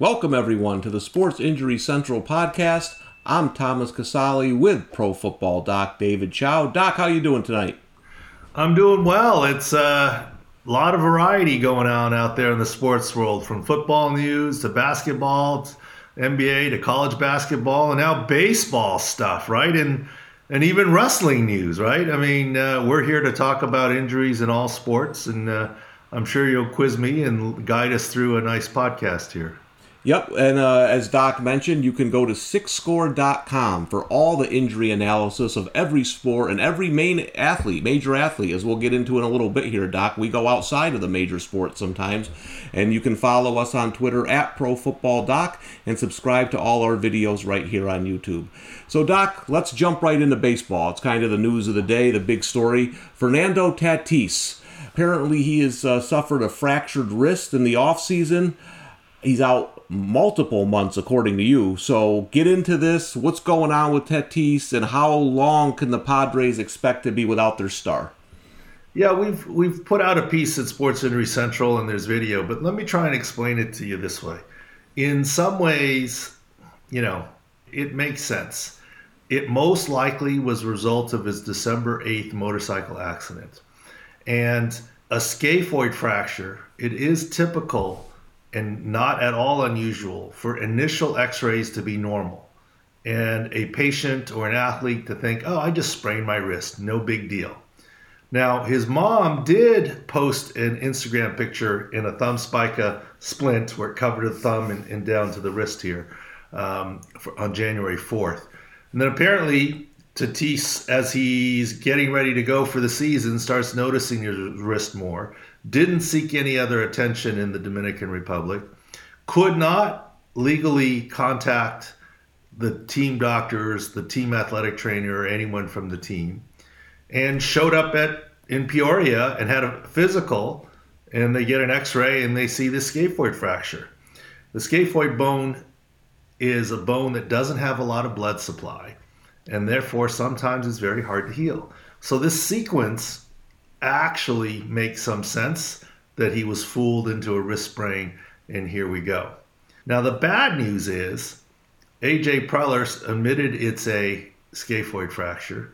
Welcome everyone to the Sports Injury Central podcast. I'm Thomas Casale with Pro Football Doc David Chao. Doc, how you doing tonight? I'm doing well. It's uh, a lot of variety going on out there in the sports world, from football news to basketball, to NBA to college basketball, and now baseball stuff, right? And and even wrestling news, right? I mean, uh, we're here to talk about injuries in all sports, and uh, I'm sure you'll quiz me and guide us through a nice podcast here. Yep, and uh, as Doc mentioned, you can go to sicscore.com for all the injury analysis of every sport and every main athlete, major athlete, as we'll get into in a little bit here, Doc. We go outside of the major sports sometimes, and you can follow us on Twitter at ProFootballDoc and subscribe to all our videos right here on YouTube. So, Doc, let's jump right into baseball. It's kind of the news of the day, the big story. Fernando Tatis. Apparently, he has uh, suffered a fractured wrist in the offseason. He's out multiple months, according to you. So get into this. What's going on with Tatis, and how long can the Padres expect to be without their star? Yeah, we've we've put out a piece at Sports Injury Central, and there's video. But let me try and explain it to you this way. In some ways, you know, it makes sense. It most likely was a result of his December 8th motorcycle accident. And a scaphoid fracture, it is typical and not at all unusual for initial x rays to be normal and a patient or an athlete to think, oh, I just sprained my wrist, no big deal. Now, his mom did post an Instagram picture in a thumb spica splint where it covered the thumb and, and down to the wrist here um, for, on January 4th. And then apparently, Tatis, as he's getting ready to go for the season, starts noticing his wrist more didn't seek any other attention in the Dominican Republic, could not legally contact the team doctors, the team athletic trainer, or anyone from the team, and showed up at in Peoria and had a physical, and they get an X-ray and they see the scaphoid fracture. The scaphoid bone is a bone that doesn't have a lot of blood supply, and therefore sometimes it's very hard to heal. So this sequence actually makes some sense that he was fooled into a wrist sprain, and here we go. Now, the bad news is AJ Preller admitted it's a scaphoid fracture,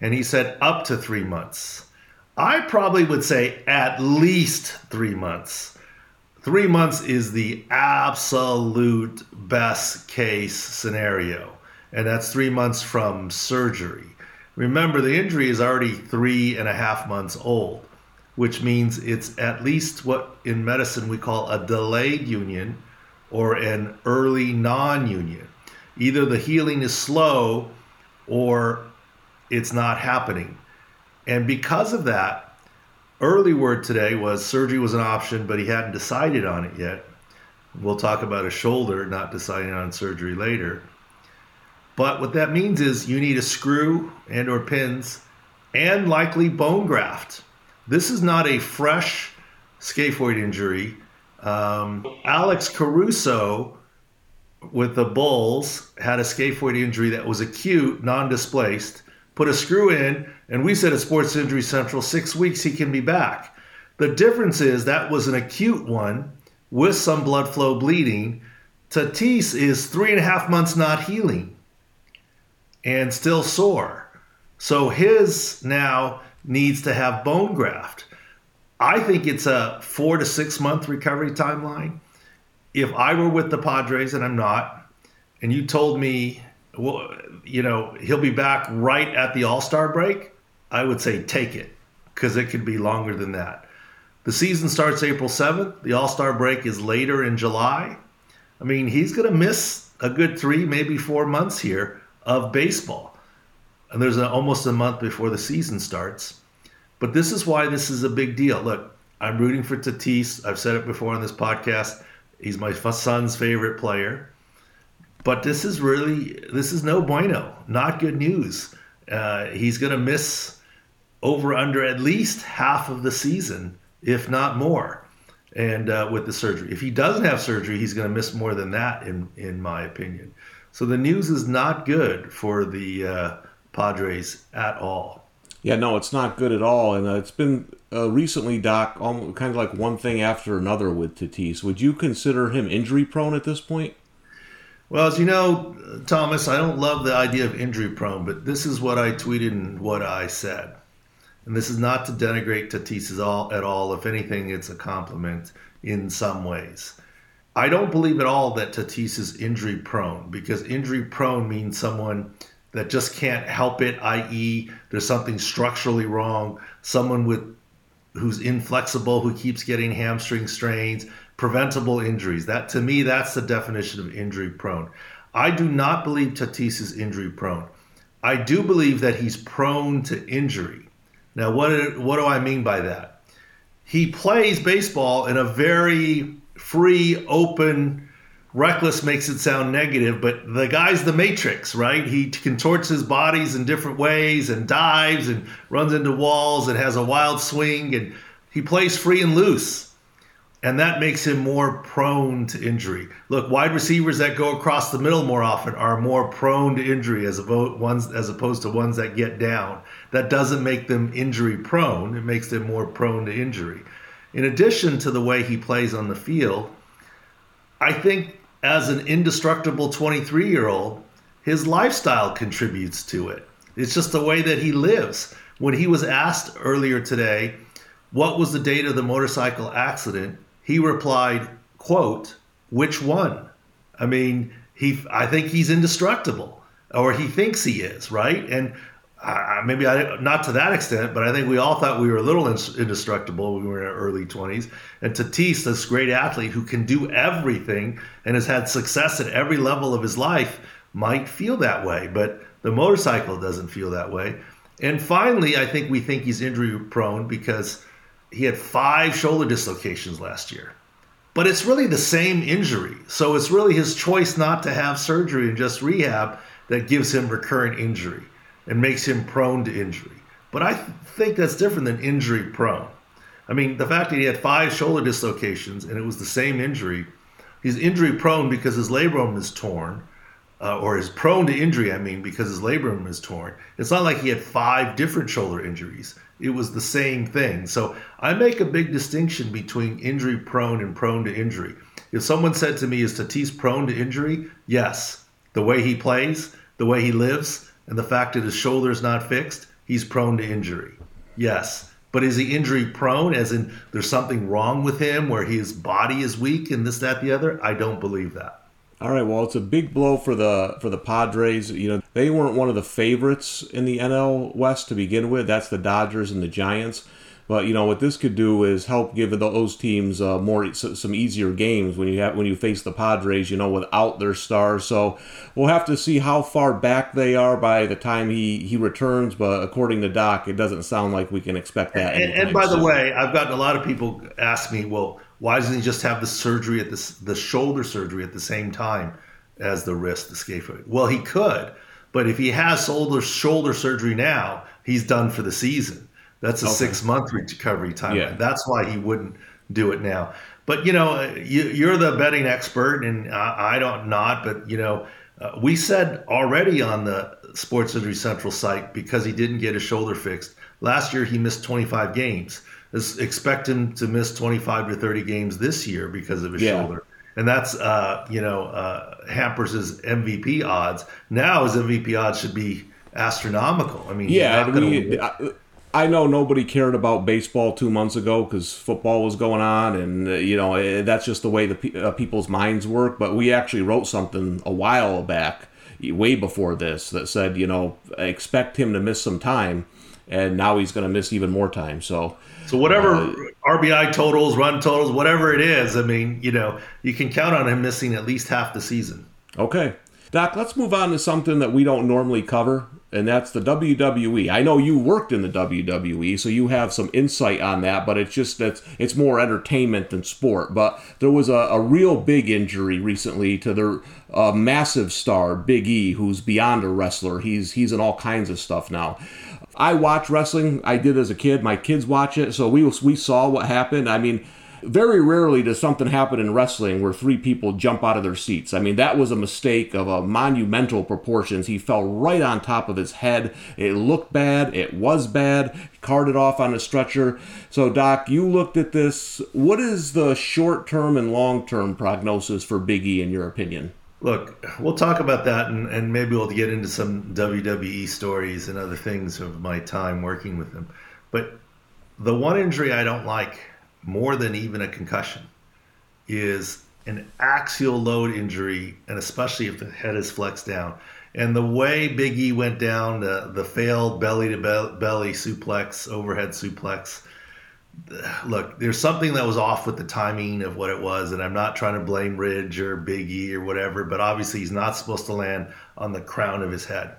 and he said up to three months. I probably would say at least three months. Three months is the absolute best case scenario, and that's three months from surgery. Remember, the injury is already three and a half months old, which means it's at least what in medicine we call a delayed union or an early non union. Either the healing is slow or it's not happening. And because of that, early word today was surgery was an option, but he hadn't decided on it yet. We'll talk about a shoulder, not deciding on surgery later. But what that means is you need a screw and or pins and likely bone graft. This is not a fresh scaphoid injury. Um, Alex Caruso with the Bulls had a scaphoid injury that was acute, non-displaced. Put a screw in, and we said at Sports Injury Central, six weeks he can be back. The difference is that was an acute one with some blood flow bleeding. Tatis is three and a half months not healing and still sore. So his now needs to have bone graft. I think it's a four to six month recovery timeline. If I were with the Padres, and I'm not, and you told me, well, you know, he'll be back right at the All Star break, I would say take it because it could be longer than that. The season starts April 7th. The All Star break is later in July. I mean, he's going to miss a good three, maybe four months here of baseball. And there's a, almost a month before the season starts. But this is why this is a big deal. Look, I'm rooting for Tatis. I've said it before on this podcast. He's my son's favorite player. But this is really, this is no bueno. Not good news. Uh, he's going to miss over under at least half of the season, if not more, and uh, with the surgery. If he doesn't have surgery, he's going to miss more than that, in in my opinion. So the news is not good for the uh, Padres at all. Yeah, no, it's not good at all, and uh, it's been uh, recently, Doc, almost, kind of like one thing after another with Tatis. Would you consider him injury prone at this point? Well, as you know, Thomas, I don't love the idea of injury prone, but this is what I tweeted and what I said. And this is not to denigrate Tatis at all, at all. If anything, it's a compliment in some ways. I don't believe at all that Tatis is injury prone because injury prone means someone that just can't help it, i.e., there's something structurally wrong, someone with who's inflexible, who keeps getting hamstring strains, preventable injuries. That to me, that's the definition of injury prone. I do not believe Tatis is injury prone. I do believe that he's prone to injury. Now, what what do I mean by that? He plays baseball in a very free, open, reckless makes it sound negative, but the guy's the matrix, right? He contorts his bodies in different ways and dives and runs into walls and has a wild swing and he plays free and loose and that makes him more prone to injury. Look, wide receivers that go across the middle more often are more prone to injury as ones as opposed to ones that get down. That doesn't make them injury prone; it makes them more prone to injury. In addition to the way he plays on the field, I think as an indestructible 23-year-old, his lifestyle contributes to it. It's just the way that he lives. When he was asked earlier today, what was the date of the motorcycle accident? he replied, quote, which one? I mean, he I think he's indestructible, or he thinks he is, right? And uh, maybe I, not to that extent, but I think we all thought we were a little indestructible when we were in our early 20s. And Tatis, this great athlete who can do everything and has had success at every level of his life, might feel that way. But the motorcycle doesn't feel that way. And finally, I think we think he's injury prone because he had five shoulder dislocations last year. But it's really the same injury. So it's really his choice not to have surgery and just rehab that gives him recurrent injury and makes him prone to injury. But I think that's different than injury prone. I mean, the fact that he had five shoulder dislocations and it was the same injury, he's injury prone because his labrum is torn, uh, or is prone to injury, I mean, because his labrum is torn. It's not like he had five different shoulder injuries it was the same thing. So I make a big distinction between injury prone and prone to injury. If someone said to me, Is Tatis prone to injury? Yes. The way he plays, the way he lives, and the fact that his shoulder is not fixed, he's prone to injury. Yes. But is he injury prone, as in there's something wrong with him where his body is weak and this, that, the other? I don't believe that. All right, well, it's a big blow for the for the Padres. You know, they weren't one of the favorites in the NL West to begin with. That's the Dodgers and the Giants. But you know what this could do is help give those teams uh, more some easier games when you have when you face the Padres. You know, without their stars. So we'll have to see how far back they are by the time he he returns. But according to Doc, it doesn't sound like we can expect that. And, and by soon. the way, I've gotten a lot of people ask me, well why doesn't he just have the surgery at this the shoulder surgery at the same time as the wrist, the scaphoid? Well, he could, but if he has shoulder shoulder surgery now, he's done for the season. That's a okay. six month recovery time. Yeah. That's why he wouldn't do it now. But you know, you, are the betting expert, and I, I don't not. But you know, uh, we said already on the Sports Injury Central site because he didn't get his shoulder fixed last year. He missed 25 games expect him to miss 25 to 30 games this year because of his yeah. shoulder. And that's, uh, you know, uh, hampers his MVP odds. Now his MVP odds should be astronomical. I mean, yeah, we, I, I, know nobody cared about baseball two months ago because football was going on, and uh, you know eh, that's just the way the uh, people's minds work. But we actually wrote something a while back, way before this, that said, you know, expect him to miss some time, and now he's going to miss even more time. So so whatever uh, RBI totals, run totals, whatever it is, I mean, you know, you can count on him missing at least half the season. Okay. Doc, let's move on to something that we don't normally cover, and that's the WWE. I know you worked in the WWE, so you have some insight on that, but it's just that it's more entertainment than sport. But there was a, a real big injury recently to their uh, massive star, Big E, who's beyond a wrestler. He's he's in all kinds of stuff now. I watch wrestling. I did as a kid. My kids watch it, so we we saw what happened. I mean, Very rarely does something happen in wrestling where three people jump out of their seats. I mean, that was a mistake of a monumental proportions. He fell right on top of his head. It looked bad. It was bad. Carted off on a stretcher. So, Doc, you looked at this. What is the short term and long term prognosis for Big E, in your opinion? Look, we'll talk about that and, and maybe we'll get into some WWE stories and other things of my time working with him. But the one injury I don't like more than even a concussion is an axial load injury, and especially if the head is flexed down. And the way Big E went down, the, the failed belly to belly suplex, overhead suplex, look, there's something that was off with the timing of what it was, and I'm not trying to blame Ridge or Big E or whatever, but obviously he's not supposed to land on the crown of his head.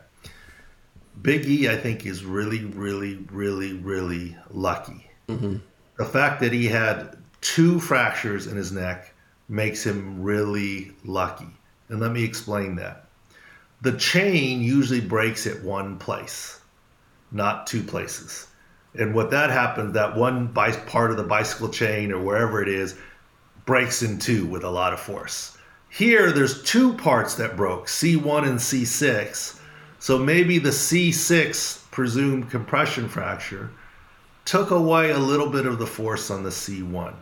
Big E, I think, is really, really, really, really lucky. Mm-hmm. The fact that he had two fractures in his neck makes him really lucky. And let me explain that. The chain usually breaks at one place, not two places. And what that happens, that one part of the bicycle chain or wherever it is breaks in two with a lot of force. Here, there's two parts that broke, C1 and C6. So maybe the C6 presumed compression fracture took away a little bit of the force on the C1.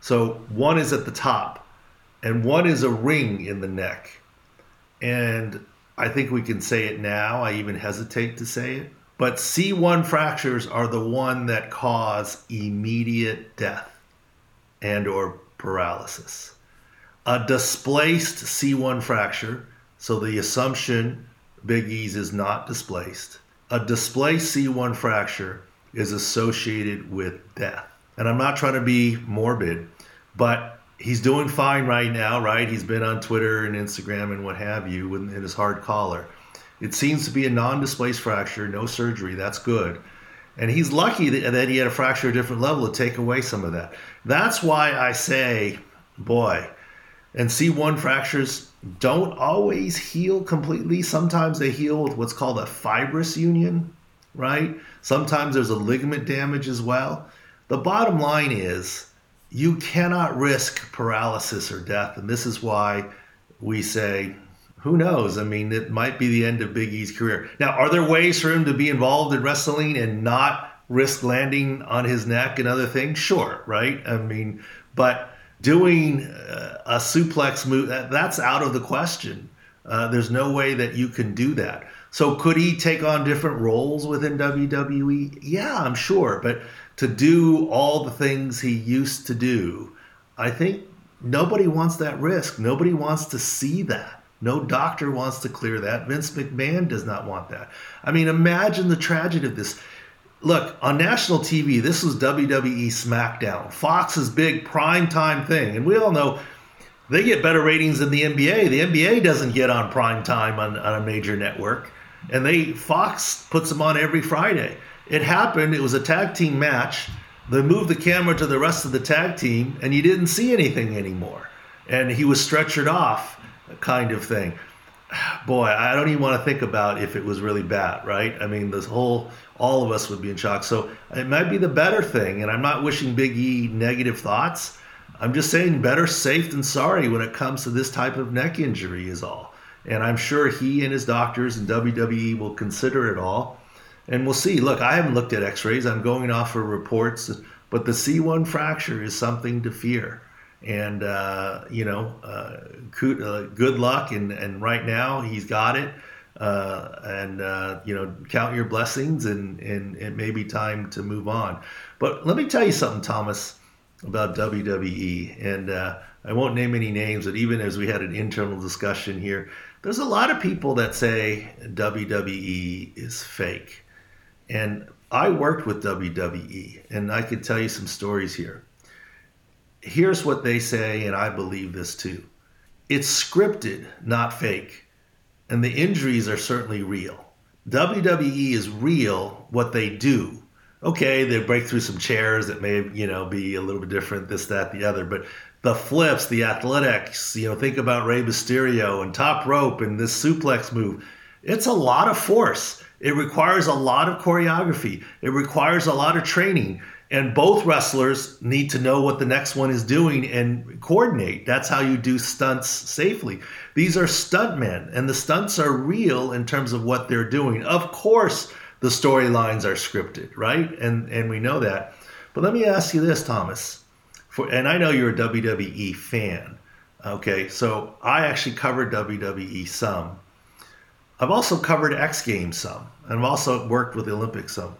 So one is at the top, and one is a ring in the neck. And I think we can say it now. I even hesitate to say it. But C1 fractures are the one that cause immediate death and or paralysis. A displaced C1 fracture, so the assumption Big E's is not displaced. A displaced C1 fracture is associated with death. And I'm not trying to be morbid, but he's doing fine right now, right? He's been on Twitter and Instagram and what have you in his hard collar. It seems to be a non displaced fracture, no surgery. That's good. And he's lucky that, that he had a fracture at a different level to take away some of that. That's why I say, boy, and C1 fractures don't always heal completely. Sometimes they heal with what's called a fibrous union, right? Sometimes there's a ligament damage as well. The bottom line is you cannot risk paralysis or death. And this is why we say who knows? I mean, it might be the end of Big E's career. Now, are there ways for him to be involved in wrestling and not risk landing on his neck and other things? Sure, right? I mean, but doing uh, a suplex move, that's out of the question. Uh, there's no way that you can do that. So, could he take on different roles within WWE? Yeah, I'm sure. But to do all the things he used to do, I think nobody wants that risk. Nobody wants to see that. No doctor wants to clear that. Vince McMahon does not want that. I mean, imagine the tragedy of this. Look, on national TV, this was WWE SmackDown, Fox's big prime time thing. And we all know they get better ratings than the NBA. The NBA doesn't get on prime time on, on a major network. And they Fox puts them on every Friday. It happened, it was a tag team match. They moved the camera to the rest of the tag team, and you didn't see anything anymore. And he was stretchered off kind of thing. Boy, I don't even want to think about if it was really bad, right? I mean, this whole, all of us would be in shock. So it might be the better thing. And I'm not wishing Big E negative thoughts. I'm just saying better safe than sorry when it comes to this type of neck injury, is all. And I'm sure he and his doctors and WWE will consider it all. And we'll see. Look, I haven't looked at x rays, I'm going off for reports, but the C1 fracture is something to fear and uh, you know, uh, uh, good luck. And, and right now he's got it. Uh, and uh, you know, count your blessings, and, and it may be time to move on. But let me tell you something, Thomas, about WWE. And uh, I won't name any names, but even as we had an internal discussion here, there's a lot of people that say WWE is fake. And I worked with WWE, and I could tell you some stories here here's what they say, and I believe this too it's scripted, not fake. And the injuries are certainly real. WWE is real what they do. Okay, they break through some chairs that may, you know, be a little bit different, this, that, the other. But the flips, the athletics, you know, think about Rey Mysterio and top rope and this suplex move. It's a lot of force. It requires a lot of choreography. It requires a lot of training. And both wrestlers need to know what the next one is doing and coordinate. That's how you do stunts safely. These are stuntmen, and the stunts are real in terms of what they're doing. Of course, the storylines are scripted, right? And and we know that. But let me ask you this, Thomas. For and I know you're a WWE fan. Okay, so I actually covered WWE some. I've also covered X Games some, and I've also worked with the Olympics some.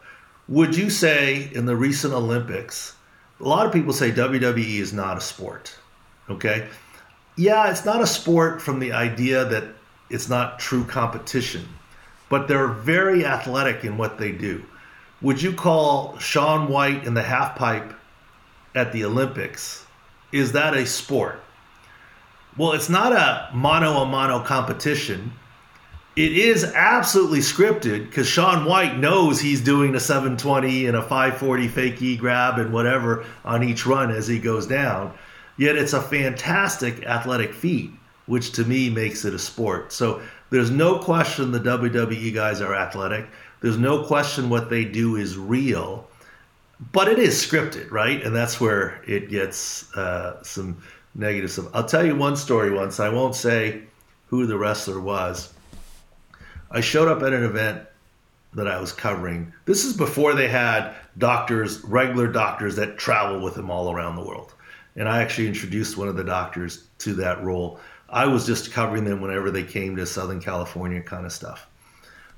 Would you say in the recent Olympics, a lot of people say WWE is not a sport? Okay, yeah, it's not a sport from the idea that it's not true competition, but they're very athletic in what they do. Would you call Shaun White in the half pipe at the Olympics? Is that a sport? Well, it's not a mano a mano competition. It is absolutely scripted because Shaun White knows he's doing a 720 and a 540 fake E grab and whatever on each run as he goes down. Yet it's a fantastic athletic feat, which to me makes it a sport. So there's no question the WWE guys are athletic. There's no question what they do is real, but it is scripted, right? And that's where it gets uh, some negative stuff. I'll tell you one story once. I won't say who the wrestler was. I showed up at an event that I was covering. This is before they had doctors, regular doctors that travel with them all around the world. And I actually introduced one of the doctors to that role. I was just covering them whenever they came to Southern California kind of stuff.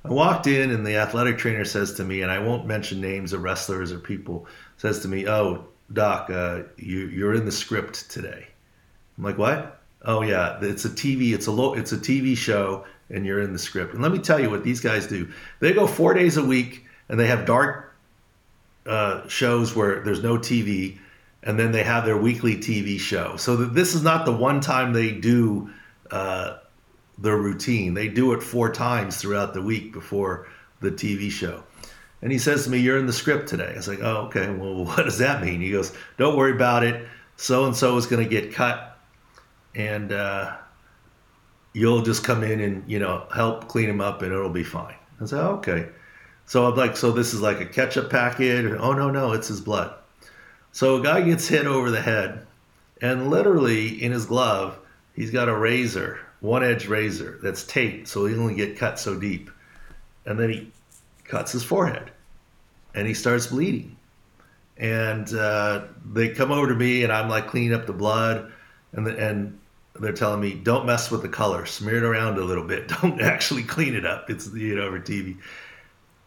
I walked in and the athletic trainer says to me, and I won't mention names of wrestlers or people, says to me, "Oh, Doc, uh, you, you're in the script today." I'm like, what? Oh yeah, it's a TV. It's a low. It's a TV show, and you're in the script. And let me tell you what these guys do. They go four days a week, and they have dark uh, shows where there's no TV, and then they have their weekly TV show. So this is not the one time they do uh, their routine. They do it four times throughout the week before the TV show. And he says to me, "You're in the script today." I was like, "Oh, okay. Well, what does that mean?" He goes, "Don't worry about it. So and so is going to get cut and uh, you'll just come in and you know help clean him up and it'll be fine. I said, okay. So I'm like, so this is like a ketchup packet? Oh no, no, it's his blood. So a guy gets hit over the head, and literally in his glove, he's got a razor, one edge razor that's taped, so he only get cut so deep. And then he cuts his forehead, and he starts bleeding. And uh, they come over to me, and I'm like cleaning up the blood, and the, and they're telling me don't mess with the color, smear it around a little bit, don't actually clean it up. It's you know over TV.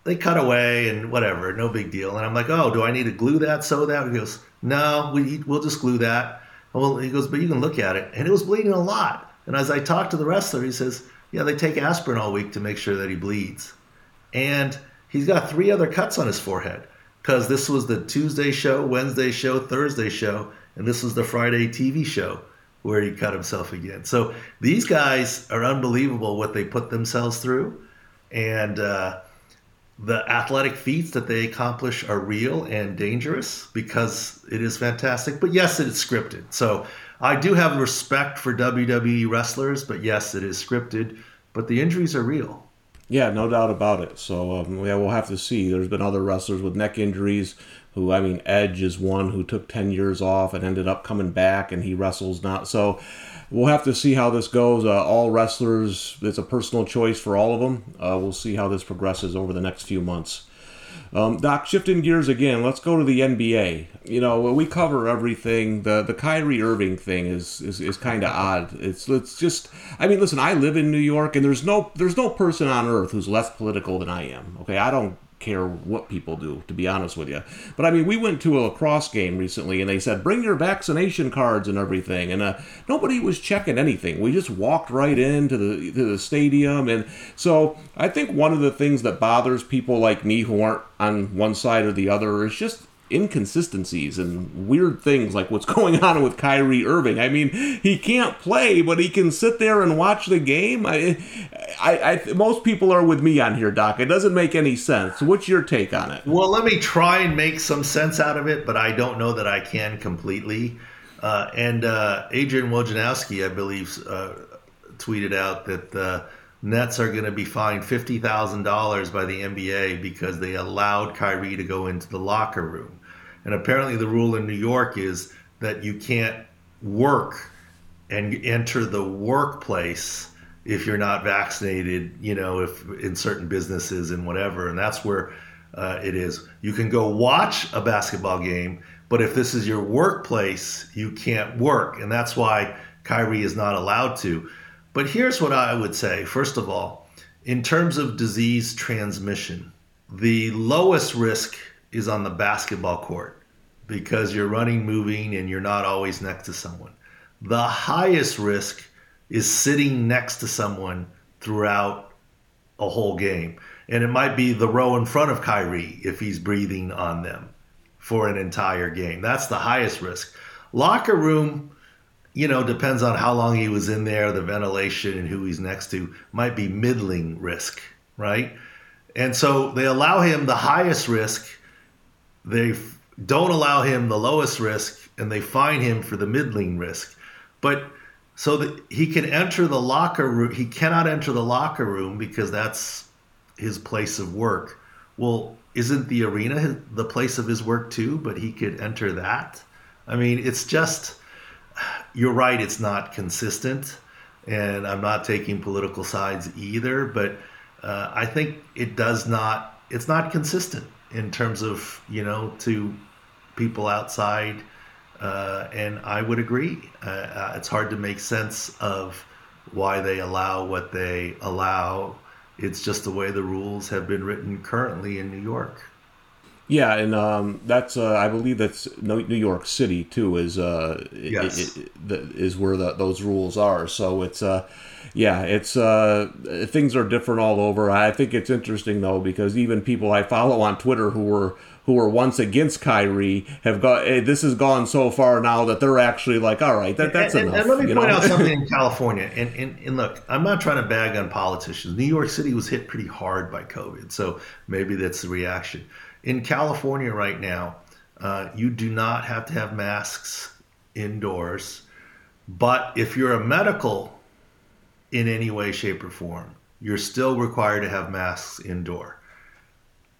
They cut away and whatever, no big deal. And I'm like, oh, do I need to glue that, sew that? He goes, no, we we'll just glue that. Well, he goes, but you can look at it, and it was bleeding a lot. And as I talked to the wrestler, he says, yeah, they take aspirin all week to make sure that he bleeds, and he's got three other cuts on his forehead because this was the Tuesday show, Wednesday show, Thursday show, and this was the Friday TV show where he cut himself again. So these guys are unbelievable what they put themselves through, and uh, the athletic feats that they accomplish are real and dangerous because it is fantastic. But yes, it is scripted. So I do have respect for WWE wrestlers, but yes, it is scripted. But the injuries are real. Yeah, no doubt about it. So um, yeah, we'll have to see. There's been other wrestlers with neck injuries who I mean Edge is one who took 10 years off and ended up coming back and he wrestles not so we'll have to see how this goes uh, all wrestlers it's a personal choice for all of them uh, we'll see how this progresses over the next few months um, Doc, shifting gears again, let's go to the NBA. You know, we cover everything. The the Kyrie Irving thing is is, is kind of odd. It's it's just. I mean, listen, I live in New York, and there's no there's no person on earth who's less political than I am. Okay, I don't care what people do, to be honest with you. But I mean, we went to a lacrosse game recently, and they said bring your vaccination cards and everything, and uh, nobody was checking anything. We just walked right into the to the stadium, and so I think one of the things that bothers people like me who aren't on one side or the other is just inconsistencies and weird things like what's going on with Kyrie Irving. I mean, he can't play, but he can sit there and watch the game. I, I, I, most people are with me on here, Doc. It doesn't make any sense. What's your take on it? Well, let me try and make some sense out of it, but I don't know that I can completely. Uh, and uh, Adrian Wojnarowski, I believe, uh, tweeted out that the Nets are going to be fined $50,000 by the NBA because they allowed Kyrie to go into the locker room. And apparently, the rule in New York is that you can't work and enter the workplace if you're not vaccinated, you know, if in certain businesses and whatever. And that's where uh, it is. You can go watch a basketball game, but if this is your workplace, you can't work. And that's why Kyrie is not allowed to. But here's what I would say first of all, in terms of disease transmission, the lowest risk is on the basketball court because you're running, moving, and you're not always next to someone. The highest risk is sitting next to someone throughout a whole game. And it might be the row in front of Kyrie if he's breathing on them for an entire game. That's the highest risk. Locker room, you know, depends on how long he was in there, the ventilation, and who he's next to, might be middling risk, right? And so they allow him the highest risk. They don't allow him the lowest risk, and they fine him for the middling risk. But so that he can enter the locker room, he cannot enter the locker room because that's his place of work. Well, isn't the arena the place of his work too? But he could enter that. I mean, it's just, you're right, it's not consistent. And I'm not taking political sides either, but uh, I think it does not, it's not consistent in terms of, you know, to people outside. Uh, and I would agree. Uh, uh it's hard to make sense of why they allow what they allow it's just the way the rules have been written currently in New York. Yeah, and um, that's uh, I believe that's New York City too. Is uh, yes. It, it, it, is where the, those rules are. So it's uh, yeah, it's uh, things are different all over. I think it's interesting though because even people I follow on Twitter who were who were once against Kyrie have got eh, this has gone so far now that they're actually like, all right, that, that's and, enough. And, let me point know? out something in California. And, and, and look, I'm not trying to bag on politicians. New York City was hit pretty hard by COVID, so maybe that's the reaction. In California right now, uh, you do not have to have masks indoors, but if you're a medical in any way, shape, or form, you're still required to have masks indoor.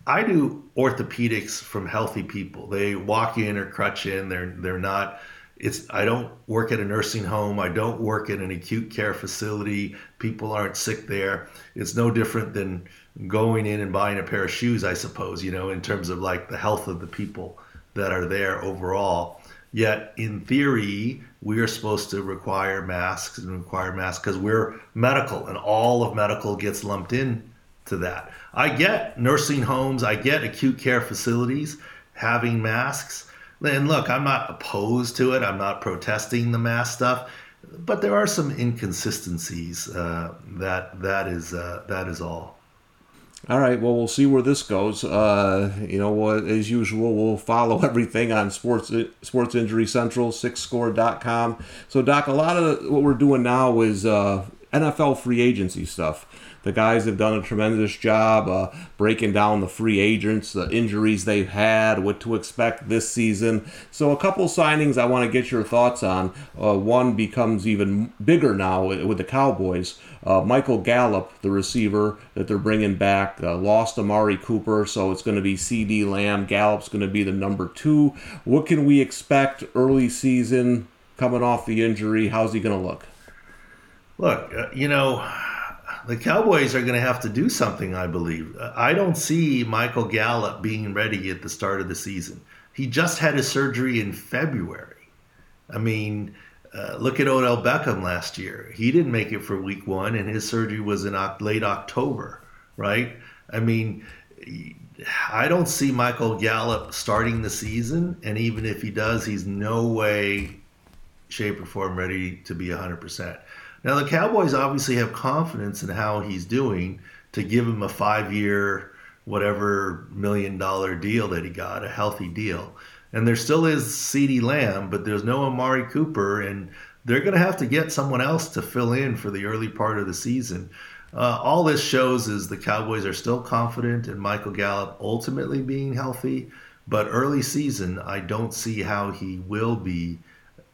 I do orthopedics from healthy people. They walk in or crutch in. They're they're not. It's I don't work at a nursing home. I don't work at an acute care facility. People aren't sick there. It's no different than going in and buying a pair of shoes, I suppose. You know, in terms of like the health of the people that are there overall. Yet in theory, we are supposed to require masks and require masks because we're medical, and all of medical gets lumped in to that. I get nursing homes, I get acute care facilities having masks. And look, I'm not opposed to it. I'm not protesting the mask stuff, but there are some inconsistencies. Uh, that that is uh, that is all. All right. Well, we'll see where this goes. Uh, you know, as usual, we'll follow everything on Sports Sports Injury Central, SICScore.com. So, Doc, a lot of what we're doing now is uh, NFL free agency stuff. The guys have done a tremendous job uh, breaking down the free agents, the injuries they've had, what to expect this season. So, a couple signings I want to get your thoughts on. Uh, one becomes even bigger now with the Cowboys. Uh, Michael Gallup, the receiver that they're bringing back, uh, lost Amari Cooper, so it's going to be CeeDee Lamb. Gallup's going to be the number two. What can we expect early season coming off the injury? How's he going to look? Look, uh, you know, the Cowboys are going to have to do something, I believe. I don't see Michael Gallup being ready at the start of the season. He just had his surgery in February. I mean, uh, look at Odell Beckham last year. He didn't make it for week one, and his surgery was in late October, right? I mean, I don't see Michael Gallup starting the season, and even if he does, he's no way, shape, or form ready to be 100%. Now, the Cowboys obviously have confidence in how he's doing to give him a five year, whatever million dollar deal that he got, a healthy deal. And there still is CeeDee Lamb, but there's no Amari Cooper, and they're going to have to get someone else to fill in for the early part of the season. Uh, all this shows is the Cowboys are still confident in Michael Gallup ultimately being healthy, but early season, I don't see how he will be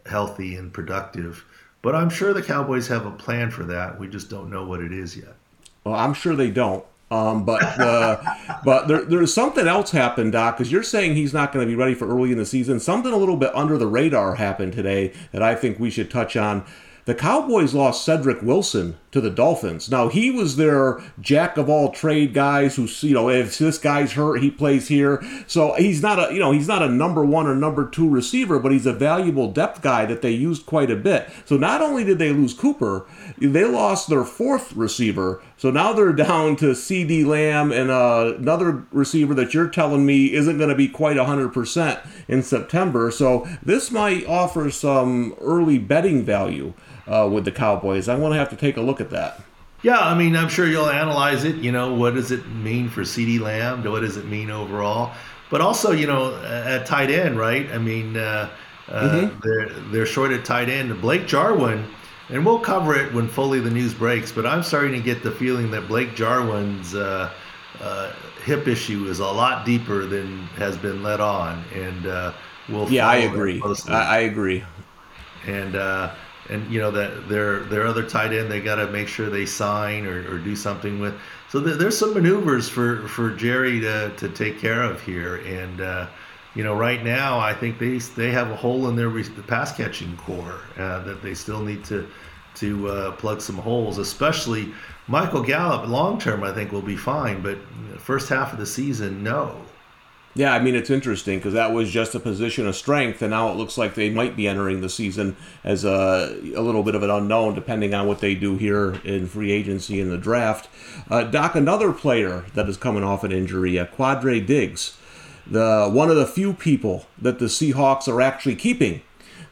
healthy and productive but I'm sure the Cowboys have a plan for that. We just don't know what it is yet. Well, I'm sure they don't. Um, but uh, but there, there's something else happened, Doc, because you're saying he's not going to be ready for early in the season. Something a little bit under the radar happened today that I think we should touch on. The Cowboys lost Cedric Wilson to the Dolphins. Now he was their jack of all trade guys who you know if this guy's hurt he plays here. So he's not a you know he's not a number 1 or number 2 receiver, but he's a valuable depth guy that they used quite a bit. So not only did they lose Cooper, they lost their fourth receiver. So now they're down to CeeDee Lamb and uh, another receiver that you're telling me isn't going to be quite 100% in September. So this might offer some early betting value uh, with the Cowboys. I'm going to have to take a look at that. Yeah, I mean, I'm sure you'll analyze it. You know, what does it mean for CeeDee Lamb? What does it mean overall? But also, you know, at tight end, right? I mean, uh, uh, mm-hmm. they're they're short at tight end. Blake Jarwin, and we'll cover it when fully the news breaks. But I'm starting to get the feeling that Blake Jarwin's uh, uh hip issue is a lot deeper than has been let on, and uh, we'll. Yeah, I agree. I, I, agree. And uh, and you know that their their other tight end they got to make sure they sign or, or do something with. So th- there's some maneuvers for for Jerry to to take care of here, and uh, you know right now I think they they have a hole in their re- pass catching core uh, that they still need to to uh, plug some holes, especially Michael Gallup. Long term, I think will be fine, but first half of the season, no. Yeah, I mean it's interesting because that was just a position of strength, and now it looks like they might be entering the season as a, a little bit of an unknown, depending on what they do here in free agency in the draft. Uh, Doc, another player that is coming off an injury, uh, Quandre Diggs, the one of the few people that the Seahawks are actually keeping.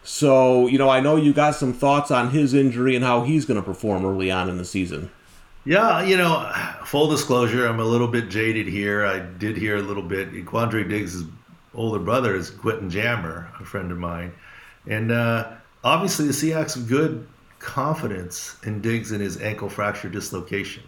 So you know, I know you got some thoughts on his injury and how he's going to perform early on in the season. Yeah, you know, full disclosure, I'm a little bit jaded here. I did hear a little bit. Quandre Diggs' older brother is Quentin Jammer, a friend of mine. And uh, obviously, the Seahawks have good confidence in Diggs and his ankle fracture dislocation,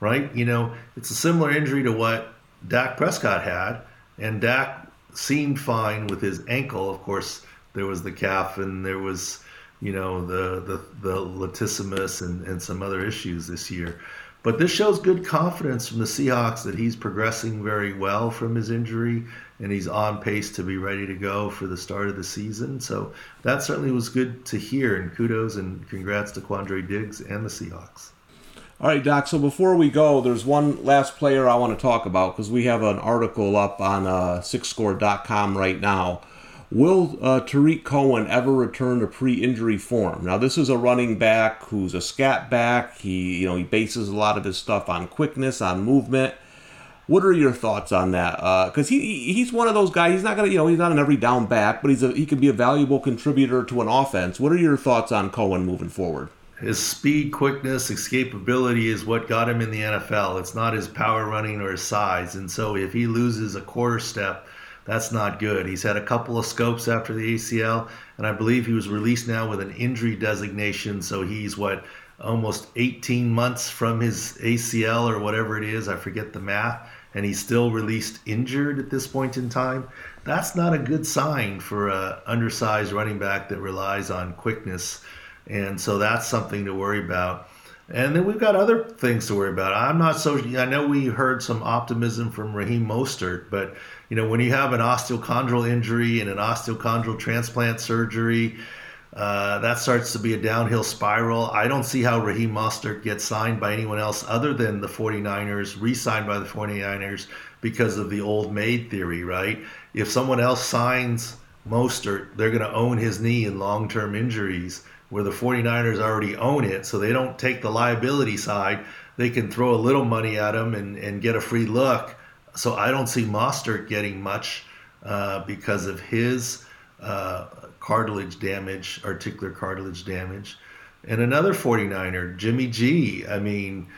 right? You know, it's a similar injury to what Dak Prescott had, and Dak seemed fine with his ankle. Of course, there was the calf and there was you know, the the, the latissimus and, and some other issues this year. But this shows good confidence from the Seahawks that he's progressing very well from his injury and he's on pace to be ready to go for the start of the season. So that certainly was good to hear. And kudos and congrats to Quandre Diggs and the Seahawks. All right, Doc. So before we go, there's one last player I want to talk about because we have an article up on uh, SICScore.com right now Will uh, Tarik Cohen ever return to pre-injury form? Now, this is a running back who's a scat back. He, you know, he bases a lot of his stuff on quickness, on movement. What are your thoughts on that? Because uh, he he's one of those guys. He's not gonna, you know, he's not an every down back, but he's a, he can be a valuable contributor to an offense. What are your thoughts on Cohen moving forward? His speed, quickness, escapability is what got him in the NFL. It's not his power running or his size. And so, if he loses a quarter step that's not good. He's had a couple of scopes after the ACL, and I believe he was released now with an injury designation. So he's what almost 18 months from his ACL or whatever it is. I forget the math, and he's still released injured at this point in time. That's not a good sign for a undersized running back that relies on quickness, and so that's something to worry about. And then we've got other things to worry about. I'm not so. I know we heard some optimism from Raheem Mostert, but you know when you have an osteochondral injury and an osteochondral transplant surgery, uh, that starts to be a downhill spiral. I don't see how Raheem Mostert gets signed by anyone else other than the 49ers, re-signed by the 49ers because of the old maid theory, right? If someone else signs Mostert, they're going to own his knee in long-term injuries where the 49ers already own it, so they don't take the liability side. They can throw a little money at him and, and get a free look. So I don't see Mostert getting much uh, because of his uh, cartilage damage, articular cartilage damage. And another 49er, Jimmy G. I mean,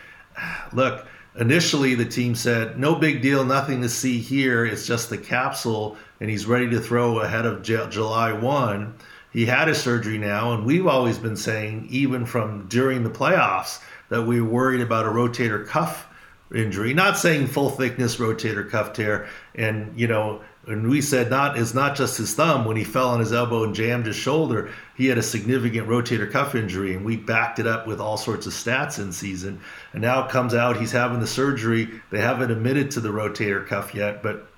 look, initially the team said, no big deal, nothing to see here. It's just the capsule, and he's ready to throw ahead of J- July 1 he had his surgery now, and we've always been saying, even from during the playoffs, that we were worried about a rotator cuff injury. Not saying full thickness rotator cuff tear, and you know and we said not is not just his thumb. When he fell on his elbow and jammed his shoulder he had a significant rotator cuff injury and we backed it up with all sorts of stats in season. And now it comes out he's having the surgery. They haven't admitted to the rotator cuff yet but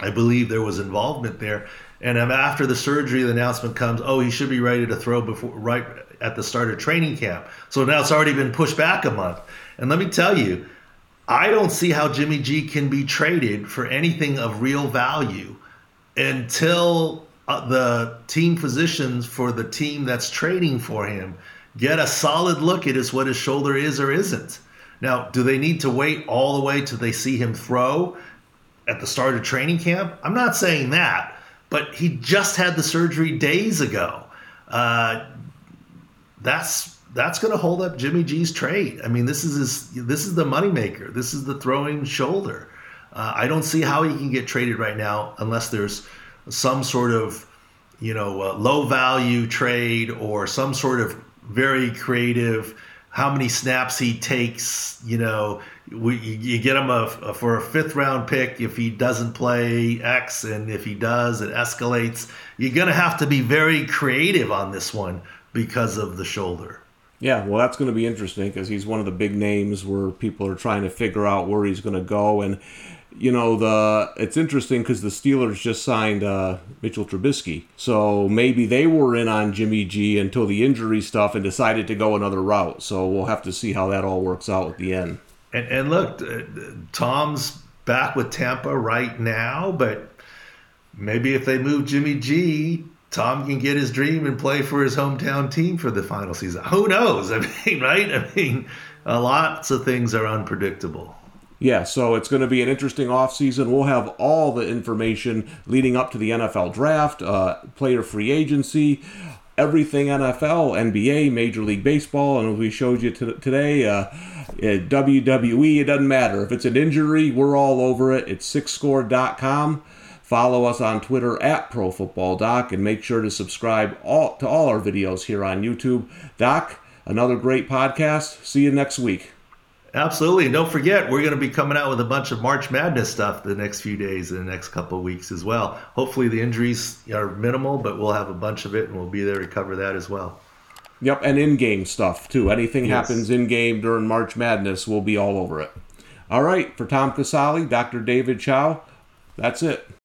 i believe there was involvement there and after the surgery the announcement comes oh he should be ready to throw before right at the start of training camp so now it's already been pushed back a month and let me tell you I don't see how Jimmy G can be traded for anything of real value until uh, the team physicians for the team that's trading for him get a solid look at his what his shoulder is or isn't. Now, do they need to wait all the way till they see him throw at the start of training camp? I'm not saying that, but he just had the surgery days ago. Uh, that's that's going to hold up Jimmy G's trade. I mean, this is his, this is the moneymaker. This is the throwing shoulder. Uh, I don't see how he can get traded right now unless there's some sort of you know uh, low value trade or some sort of very creative how many snaps he takes you know we, you get him a, a, for a fifth round pick if he doesn't play x and if he does it escalates you're going to have to be very creative on this one because of the shoulder yeah, well, that's going to be interesting because he's one of the big names where people are trying to figure out where he's going to go. And you know, the it's interesting because the Steelers just signed uh, Mitchell Trubisky, so maybe they were in on Jimmy G until the injury stuff and decided to go another route. So we'll have to see how that all works out at the end. And, and look, uh, Tom's back with Tampa right now, but maybe if they move Jimmy G, Tom can get his dream and play for his hometown team for the final season. Who knows? I mean, right? I mean, lots of things are unpredictable. Yeah, so it's going to be an interesting offseason. We'll have all the information leading up to the NFL draft, uh, player free agency, everything NFL, NBA, Major League Baseball, and as we showed you t- today, uh, WWE, it doesn't matter. If it's an injury, we're all over it. It's sicscore.com. Follow us on Twitter at ProFootballDoc and make sure to subscribe all, to all our videos here on YouTube. Doc, another great podcast. See you next week. Absolutely. And don't forget, we're going to be coming out with a bunch of March Madness stuff the next few days and the next couple of weeks as well. Hopefully, the injuries are minimal, but we'll have a bunch of it and we'll be there to cover that as well. Yep, and in game stuff too. Anything yes. happens in game during March Madness, we'll be all over it. All right, for Tom Casale, Dr. David Chao, that's it.